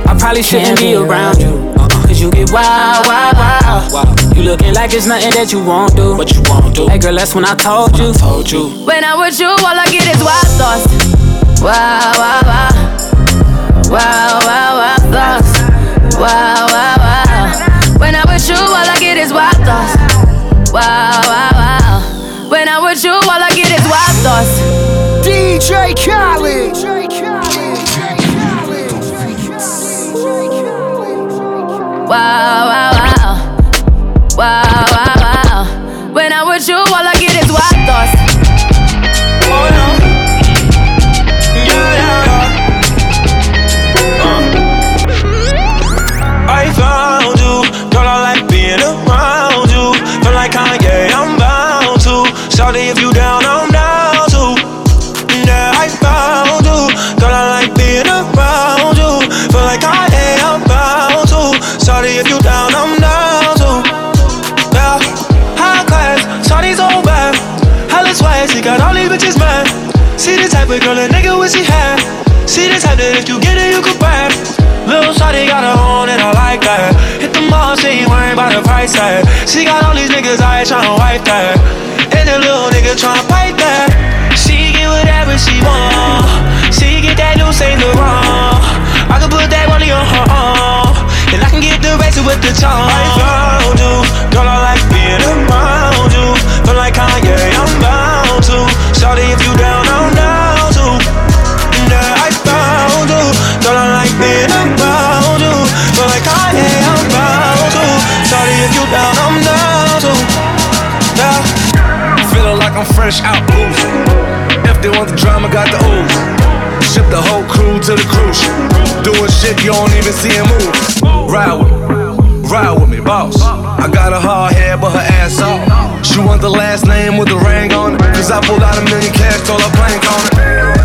I probably shouldn't be around you. Cause you get wild, wild, wild. You looking like it's nothing that you won't do. What you won't do. Hey girl, that's when I told you. told you. When I'm with you, all I get is wild thoughts. Wow, wow, the girl a nigga wish he had. See the type if you get it, you could brag. Little shawty got her own and I like that. Hit the mall, she ain't worried about the price tag. She got all these niggas out here tryna wipe that. And the little nigga tryna fight that. She get whatever she want. She get that new Saint Laurent. I can put that money on her arm. And I can get the rest with the charm. I found you, girl. I like being around you. Feel like Kanye, I'm bound to. Shawty, if you down I'm fresh out oozing. If they want the drama, got the ooze. Ship the whole crew to the cruise. Doing shit you don't even see him move. Ride with me, ride with me, boss. I got a hard head, but her ass off. She want the last name with the ring on it. Cause I pulled out a million cash, told her plank on it.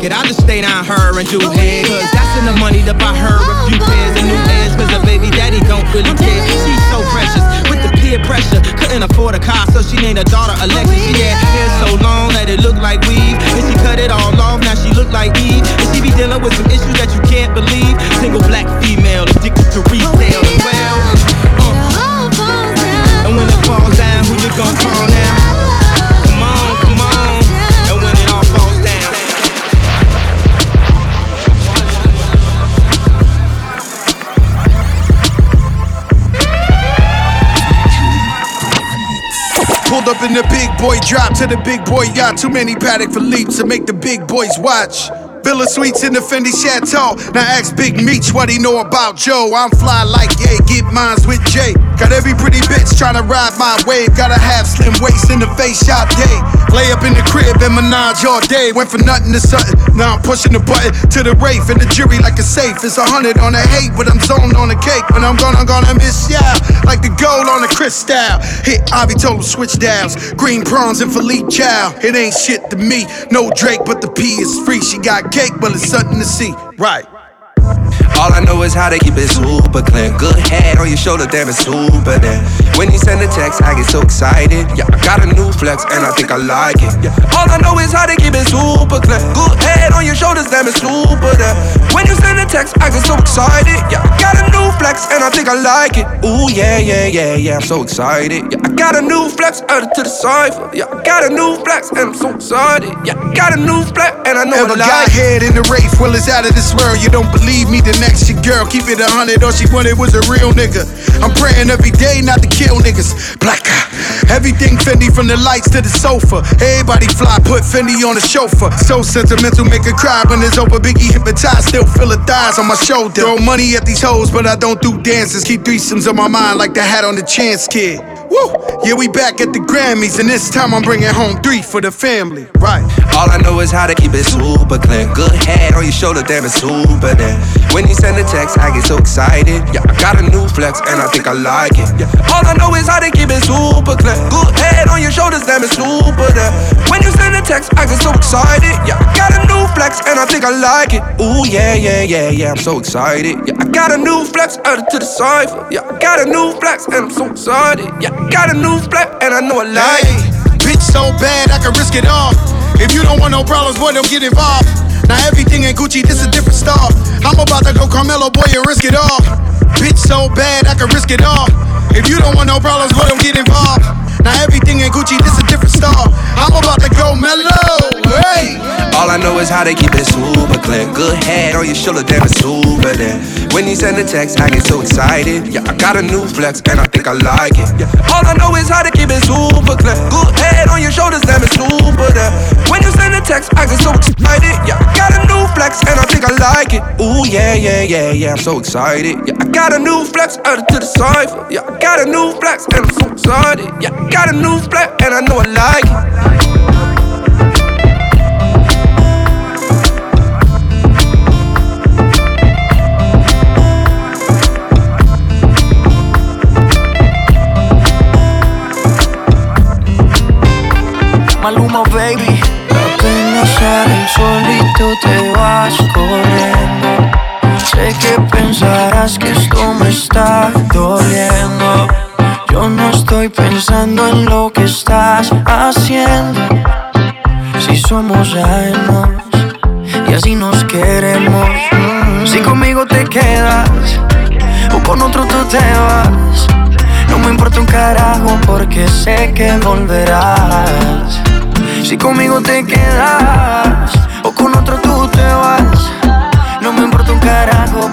She fuck it, I'll just stay down her and do boy drop to the big boy yacht. Too many paddock for leaps to make the big boys watch. Villa Suites in the Fendi Chateau. Now ask Big Meech what he know about Joe. I'm fly like yeah, get mines with Jay. Got every pretty bitch trying to ride my wave. Gotta have slim waist in the face shot day. Lay up in the crib and menage all day. Went for nothing to something. Now I'm pushing the button to the Wraith and the jury like a safe. It's a hundred on the hate, but I'm zoned on the cake. When I'm gone, I'm gonna miss ya. Like the gold on the crystal. Hit Ivy told him switch dials. Green prawns and Philippe Chow. It ain't shit to me. No Drake, but the P is free. She got cake, but it's something to see. Right. All I know is how to keep it super clean. Good head on your shoulder, damn it's super there. When you send a text, I get so excited. Yeah, I got a new flex and I think I like it. Yeah. All I know is how to keep it super clean. Good head on your shoulders, damn it's super there. When you send a text, I get so excited. Yeah, I like it. Ooh yeah, yeah, yeah, yeah, I'm so excited. Yeah, I got a new flex added to the cipher. Yeah, I got a new flex and I'm so excited. Yeah, I got a new flex and I know Ever I got like it. head in the Wraith? Well, it's out of this world. You don't believe me? The next your girl, keep it a hundred. All she wanted was a real nigga. I'm praying every day not to kill niggas. Black eye. Everything Fendi from the lights to the sofa. Everybody fly, put Fendi on the chauffeur. So sentimental, make her cry when it's over. Biggie hypnotized, still feel her thighs on my shoulder. Throw money at these hoes, but I don't do dances. Keep threesomes on my mind like the hat on the chance kid. Woo! Yeah, we back at the Grammys, and this time I'm bringing home three for the family. Right. All I know is how to keep it super clean. Good head on your shoulder, damn it's super there. When you send a text, I get so excited. Yeah, I got a new flex and I think I like it. Yeah. All I know is how to keep it super clean. Good head on your shoulders, damn it's super there. When you send a text, I get so excited. Yeah, I got a new flex and I think I like it. Ooh yeah, yeah, yeah, yeah, I'm so excited. Yeah, I got a new flex added to the Yeah, I got a new flex and I'm so sorry. Yeah, I got a new flex and I know I like it. Bitch so bad I can risk it all. If you don't want no problems, boy, don't get involved. Now everything in Gucci, this a different star. I'm about to go Carmelo, boy, and risk it all. Bitch so bad I can risk it all. If you don't want no problems, boy, don't get involved. Now everything in Gucci, this a different star. I'm about to go mellow. Hey. All I know is how to keep it super clean. Good head on your shoulder, damn it's super there. When you send a text, I get so excited. Yeah, I got a new flex and I think I like it. Yeah. All I know is how to keep it super clean. Good head on your shoulders, damn it's super there. When you send a text, I get so excited. Yeah, I got a new flex and I think I like it. Ooh yeah, yeah, yeah, yeah, I'm so excited. Yeah, I got a new flex added to the cipher. Yeah, I got a new flex and I'm so excited. Yeah, got a new flex and I know I like it. Maluma, baby. Apenas sale el solito te vas corriendo. Sé que pensarás que esto me está doliendo. Yo no estoy pensando en lo que estás haciendo. Si somos ajenos y así nos queremos. Si conmigo te quedas o con otro tú te vas. No me importa un carajo porque sé que volverás. Si conmigo te quedas o con otro tú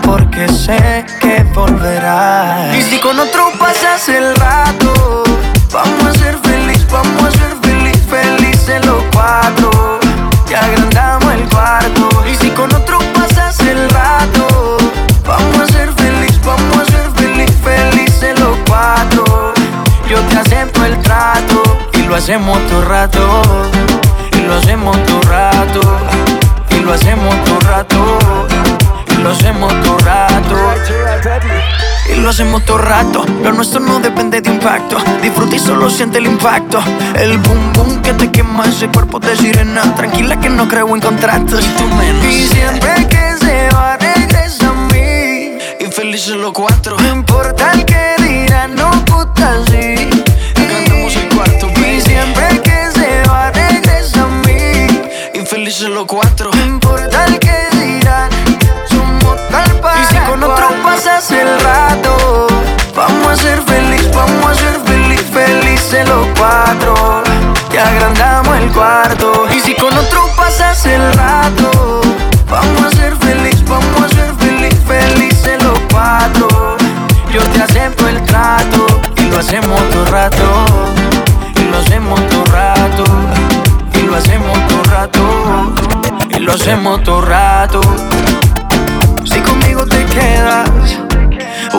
porque sé que volverás. Y si con otro pasas el rato, vamos a ser feliz, vamos a ser feliz, felices los cuatro. Y agrandamos el cuarto. Y si con otro pasas el rato, vamos a ser feliz, vamos a ser feliz, felices los cuatro. Yo te acepto el trato y lo hacemos todo rato. Y lo hacemos todo rato. Y lo hacemos todo rato. Y lo hacemos todo rato. Y lo hacemos todo rato. Lo nuestro no depende de impacto. Disfruta y solo siente el impacto. El boom boom que te quema ese cuerpo de sirena. Tranquila que no creo en contratos. Y tú menos. Y siempre que se va, regresa a mí. Y felices los cuatro. No importa el que dirán, no puta sí. Cantamos el cuarto. Y siempre que se va, regresa a mí. Infelices los cuatro. pasas el rato. Vamos a ser feliz, vamos a ser feliz, felices los cuatro. Que agrandamos el cuarto. Y si con otro pasas el rato, vamos a ser feliz, vamos a ser feliz, felices los cuatro. Yo te acepto el trato y lo hacemos todo rato. Y lo hacemos todo rato. Y lo hacemos todo rato. Y lo hacemos todo rato. Si conmigo te quedas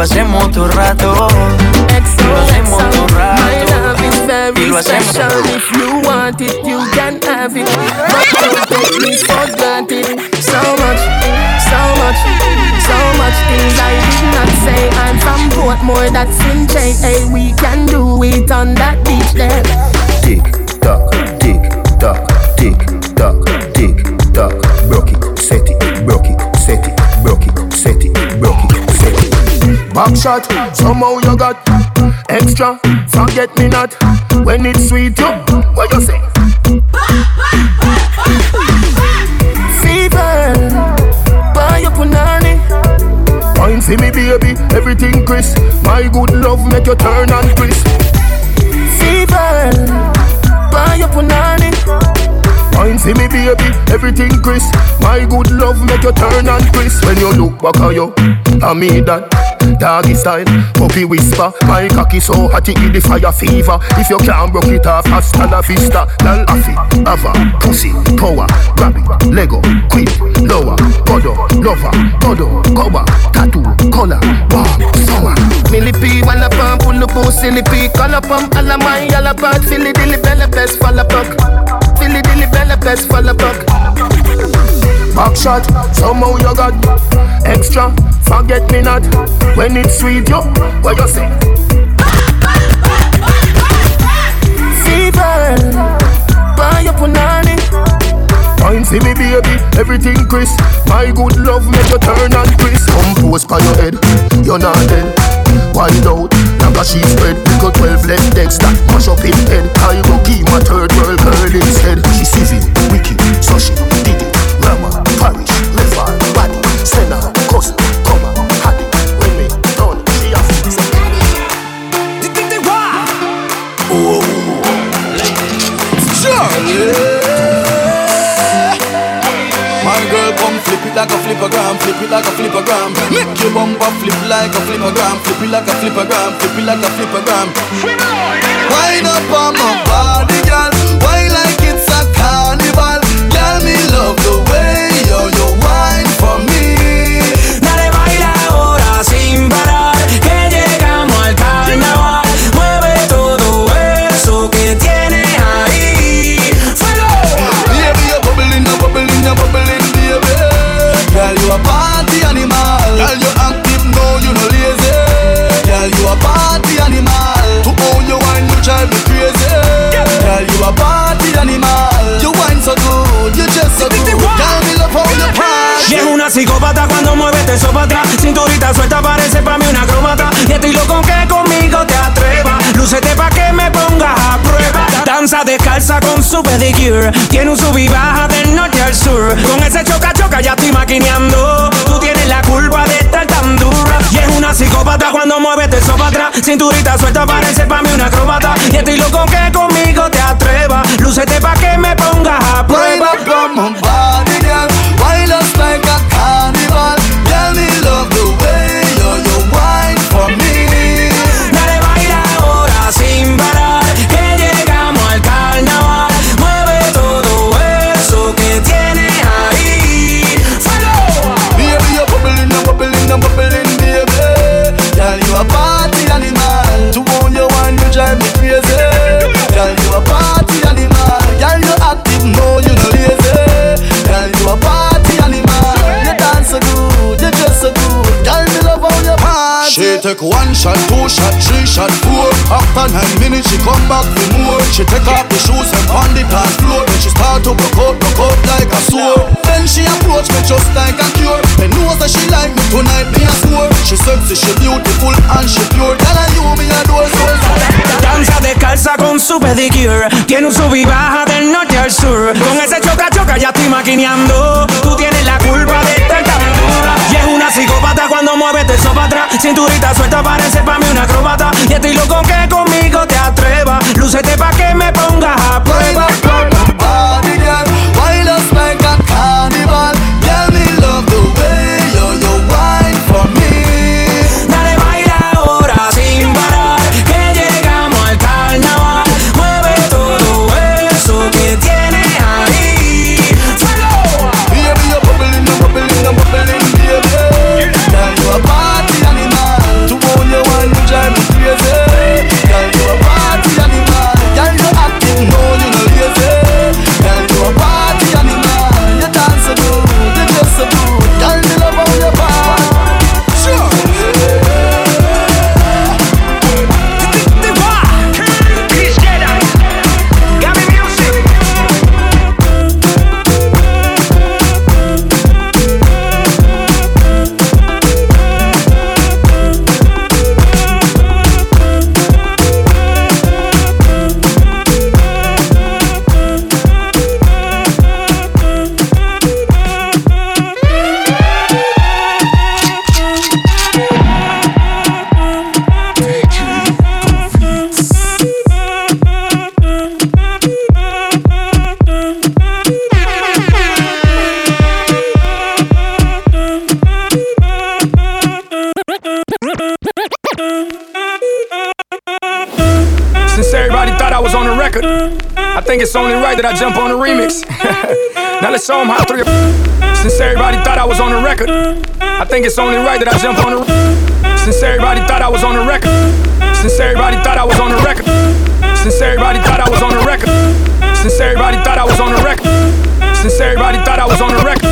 lo hacemos todo rato. Y lo hacemos todo rato. Y lo hacemos special. If you want it, you can have it. But don't take me for granted. So much, so much, so much things I did not say. I'm from Portmore, that's in J. Hey, we can do it on that beach there. Tick tock, tick tock, tick Back shot, somehow you got extra. Forget me not when it's sweet. You, what you say? Fever, buy your punani. Wine for me, baby, everything crisp. My good love make you turn and crisp. Fever, buy your punani. Wine for me, baby, everything crisp. My good love make you turn and crisp. When you look back at you, I mean that. Doggy style, puppy whisper. My cocky so hot it give the fire fever. If you can't broke it off, hasta la vista. Lal afi, ava, pussy, power, grab it, Lego, quick, lower, godo, lover, godo, cover, tattoo, color, warm, summer. Millipede, wanna pump, pull up, silly pea, color pump, all of my yellow bug, silly dilly belly best, fall apart. Silly dilly belly best, fall apart. Back shot, somehow you got extra. Forget me not when it's sweet, yo. What you say? Fever, buy your punani. Wine see me baby, everything crisp My good love make you turn and crisp Compose by your head, you're not dead Wild out, like a sheet spread Pickle 12 left legs that mash up in head I go keep my third world girl instead She civil, wicked, so she did it Rama, parish, river, body Senna, cousin, come on, had it When me done, she have to say Oh, My girl, come flip it like a flippergram, flip it like a flippergram. Make your bumper flip like a flippergram, flip it like a flippergram, flip it like a flippergram. Wind up on my body, psicópata cuando mueve eso para atrás. Cinturita suelta, parece pa' mí una acróbata. Y estoy loco que conmigo te atrevas. Lúcete pa' que me pongas a prueba. Danza descalza con su pedicure. Tiene un sub y baja del norte al sur. Con ese choca choca ya estoy maquineando. Tú tienes la culpa de estar tan dura. Y es una psicópata cuando mueve eso para atrás. Cinturita suelta, parece pa' mí una acróbata. Y estoy loco que conmigo te atrevas. Lúcete pa' que me pongas a prueba. up on my one shot, two shot, three shot, four. After nine minutes, she come back for more. She take off the shoes and on the dance floor. Then she start to broke out, broke out like a sword. Then she approach me just like a cure. Me know that she like me tonight, me a swore. She sexy, she beautiful and she pure. Tell her you me adore so. Danza descalza calza con su pedicure. Tiene un sub y baja del norte al sur. Con ese choca choca ya estoy maquineando. Tú tienes la culpa de esta aventura. Y es una psicópata cuando mueve eso para atrás. Cinturita suelta parece pa' mí una acróbata. Y estoy loco que conmigo te atrevas. Lúcete pa' que me pongas a prueba. It's only right that I jump on the remix. now let's show them how three. Since everybody thought I was on the record, I think it's only right that I jump on the. Since everybody thought I was on the record, since everybody thought I was on the record, since everybody thought I was on the record, since everybody thought I was on the record, since everybody thought I was on the record,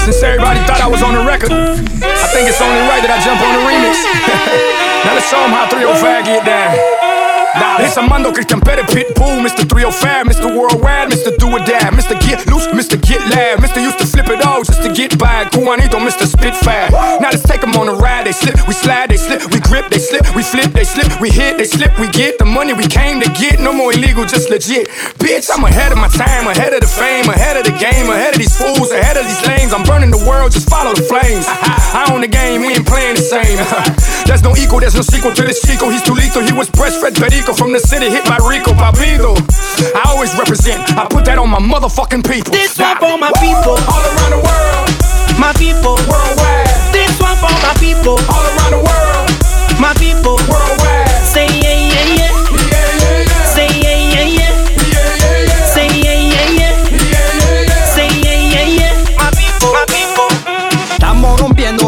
since everybody thought I was on the record, I think it's only right that I jump on the remix. now let's show them how 305 get down. It's Armando Christian Pérez Pitbull, Mr. 305, Mr. Worldwide, Mr. Do or Die, Mr. Get Loose, Mr. Get Loud, Mr. Used to flip it all just to get by. Juanito, Mr. Spitfire. Now let's take them on a ride. They slip, we slide, they slip, we grip, they slip, we flip, they slip, we hit, they slip, we get the money we came to get. No more illegal, just legit. Bitch, I'm ahead of my time, ahead of the fame, ahead of the game, ahead of these fools, ahead of these lanes. I'm burning the world, just follow the flames. I own the game, we ain't playing the same. there's no equal, there's no sequel to this Chico. He's too lethal, he was breastfed From the city hit by Rico Papido. I always represent, I put that on my motherfucking people. This one for my people, all around the world. My people, worldwide. This one for my people, all around the world. My people, worldwide.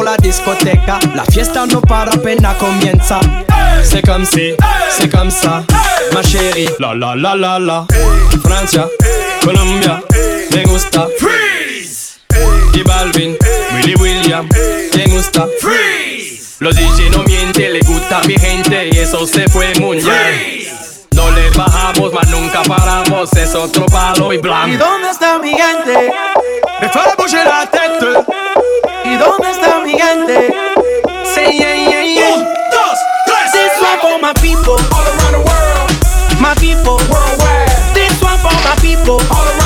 La discoteca, la fiesta no para apenas comienza. C'est comme si, c'est comme ça, ma chérie. La la la la la. Francia, Colombia, me gusta. Freeze. Y Balvin, Willy William, me gusta. Freeze. Los DJ no mienten, le gusta a mi gente y eso se fue muy bien. No le bajamos, mas nunca paramos, es otro palo y blanco. ¿Y dónde está mi gente? Me fue a bouger la tête. ¿Y dónde está mi gente? Say yeah, yeah, yeah. This one for my people, all around the world. My people, worldwide. This one for my people, all around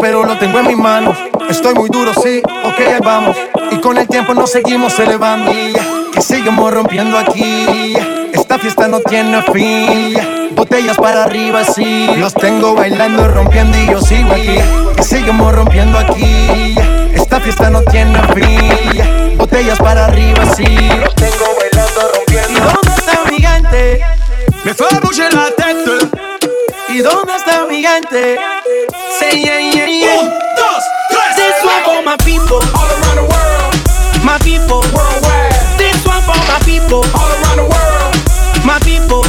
pero lo tengo en mis manos. Estoy muy duro, sí, ok, vamos. Y con el tiempo nos seguimos elevando. Que seguimos rompiendo aquí. Esta fiesta no tiene fin. Botellas para arriba, sí. Los tengo bailando, rompiendo y yo sigo aquí. Que seguimos rompiendo aquí. Esta fiesta no tiene fin. Botellas para arriba, sí. Los tengo bailando, rompiendo. ¿Y dónde está mi gente? Me fue a la tête. ¿Y dónde está mi gente? Say yeah, yeah, yeah. Un, dos, tres. This one for my people, all around the world. My people, worldwide. This one for my people, all around the world. My people,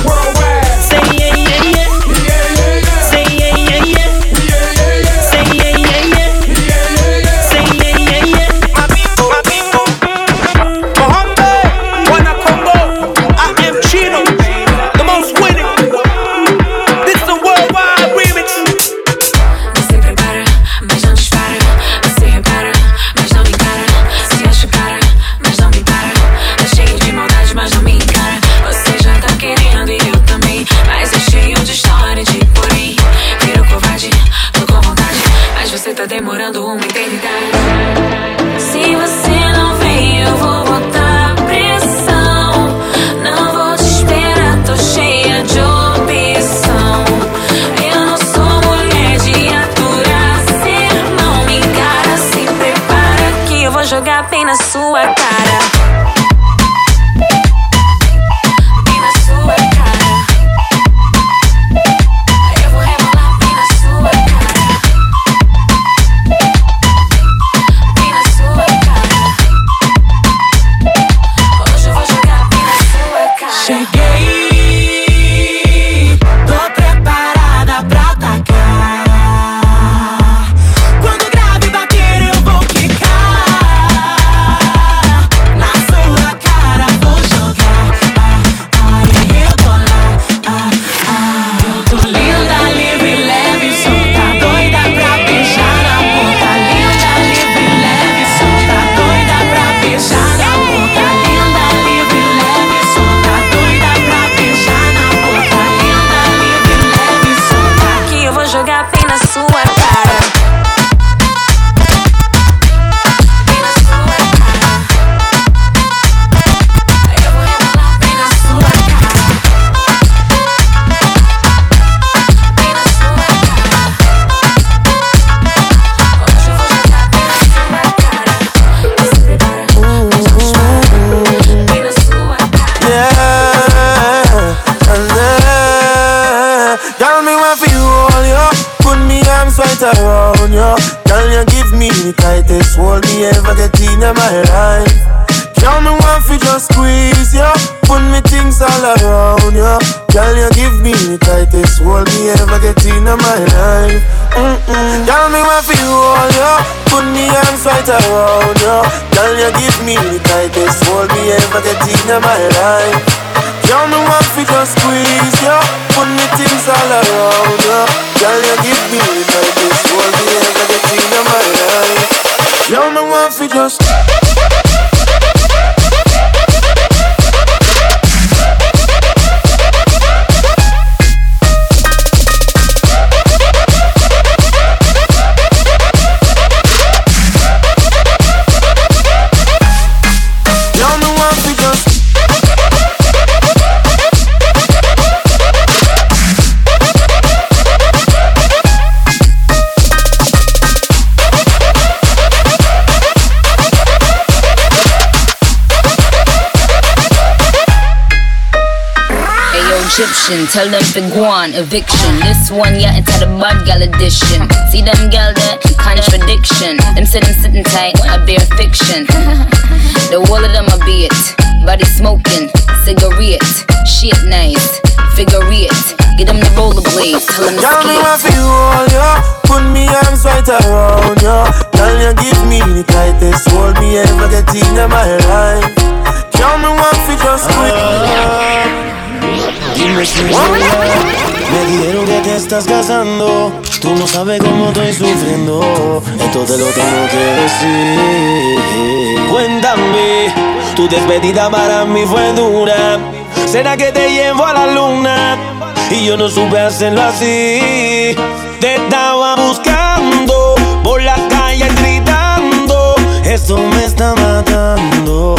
sua cara. Tell them to go on eviction. This one, yeah, into the bad gal edition. See them gal there, contradiction. Them say them sitting tight, I bear fiction. the whole of them a be it. Body smoking, cigarette, shit nice, figure it. Get them the rollerblades, tell them to skate. Tell me I feel all ya, put me arms right around ya. Tell you give me the tightest hold me ever get in my life. Tell me what fi just quit. Ah. Me dijeron que te estás casando. Tú no sabes cómo estoy sufriendo. Esto te lo tengo que decir. Cuéntame, tu despedida para mí fue dura. Será que te llevo a la luna y yo no supe hacerlo así. Te estaba buscando por la calle gritando. Esto me está matando.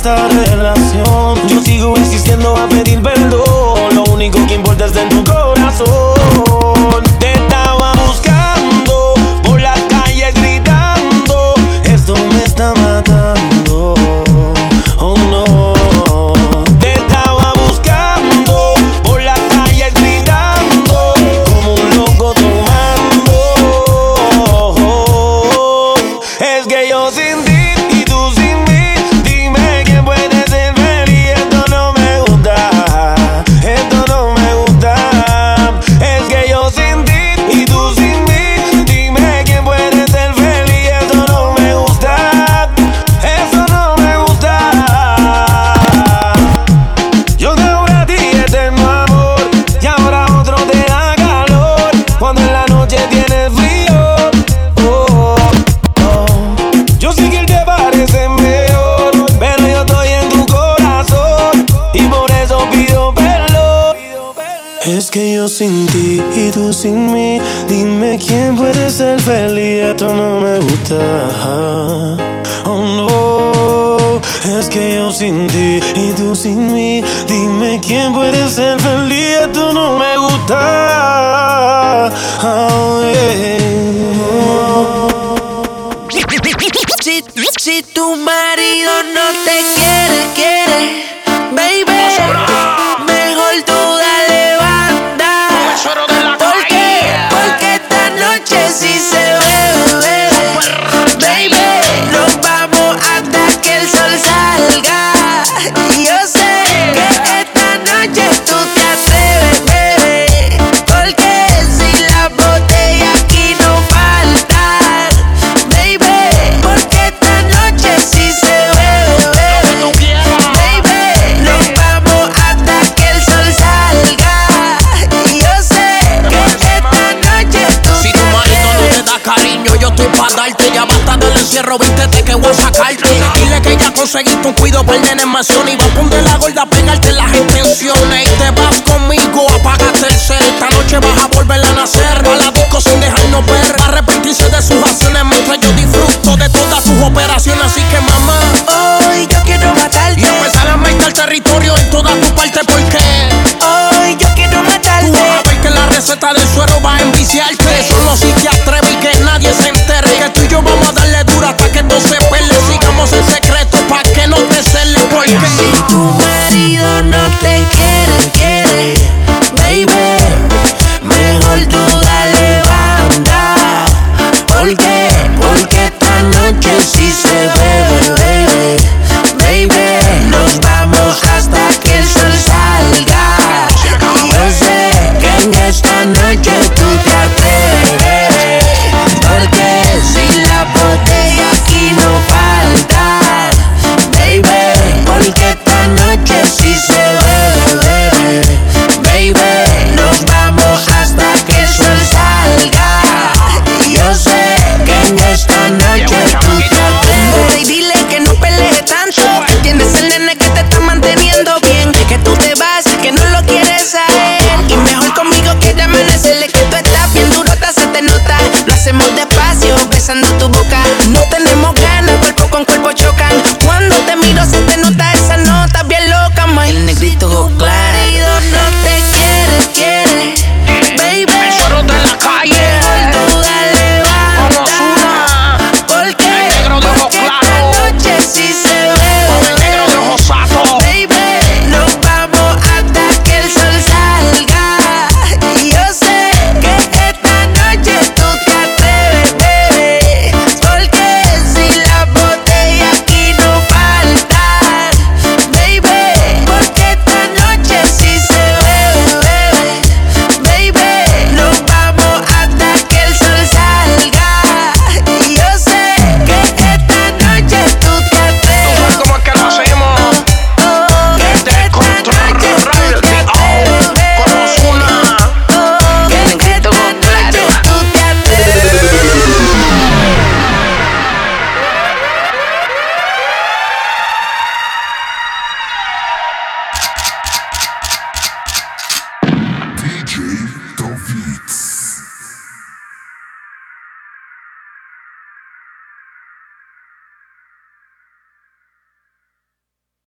Esta relación, yo sigo insistiendo a pedir perdón. Lo único que importa es en tu corazón. conseguiste un cuido por denegación. Y vas a poner la gorda, pegarte las intenciones. Y te vas conmigo, apágate el cel. Esta noche vas a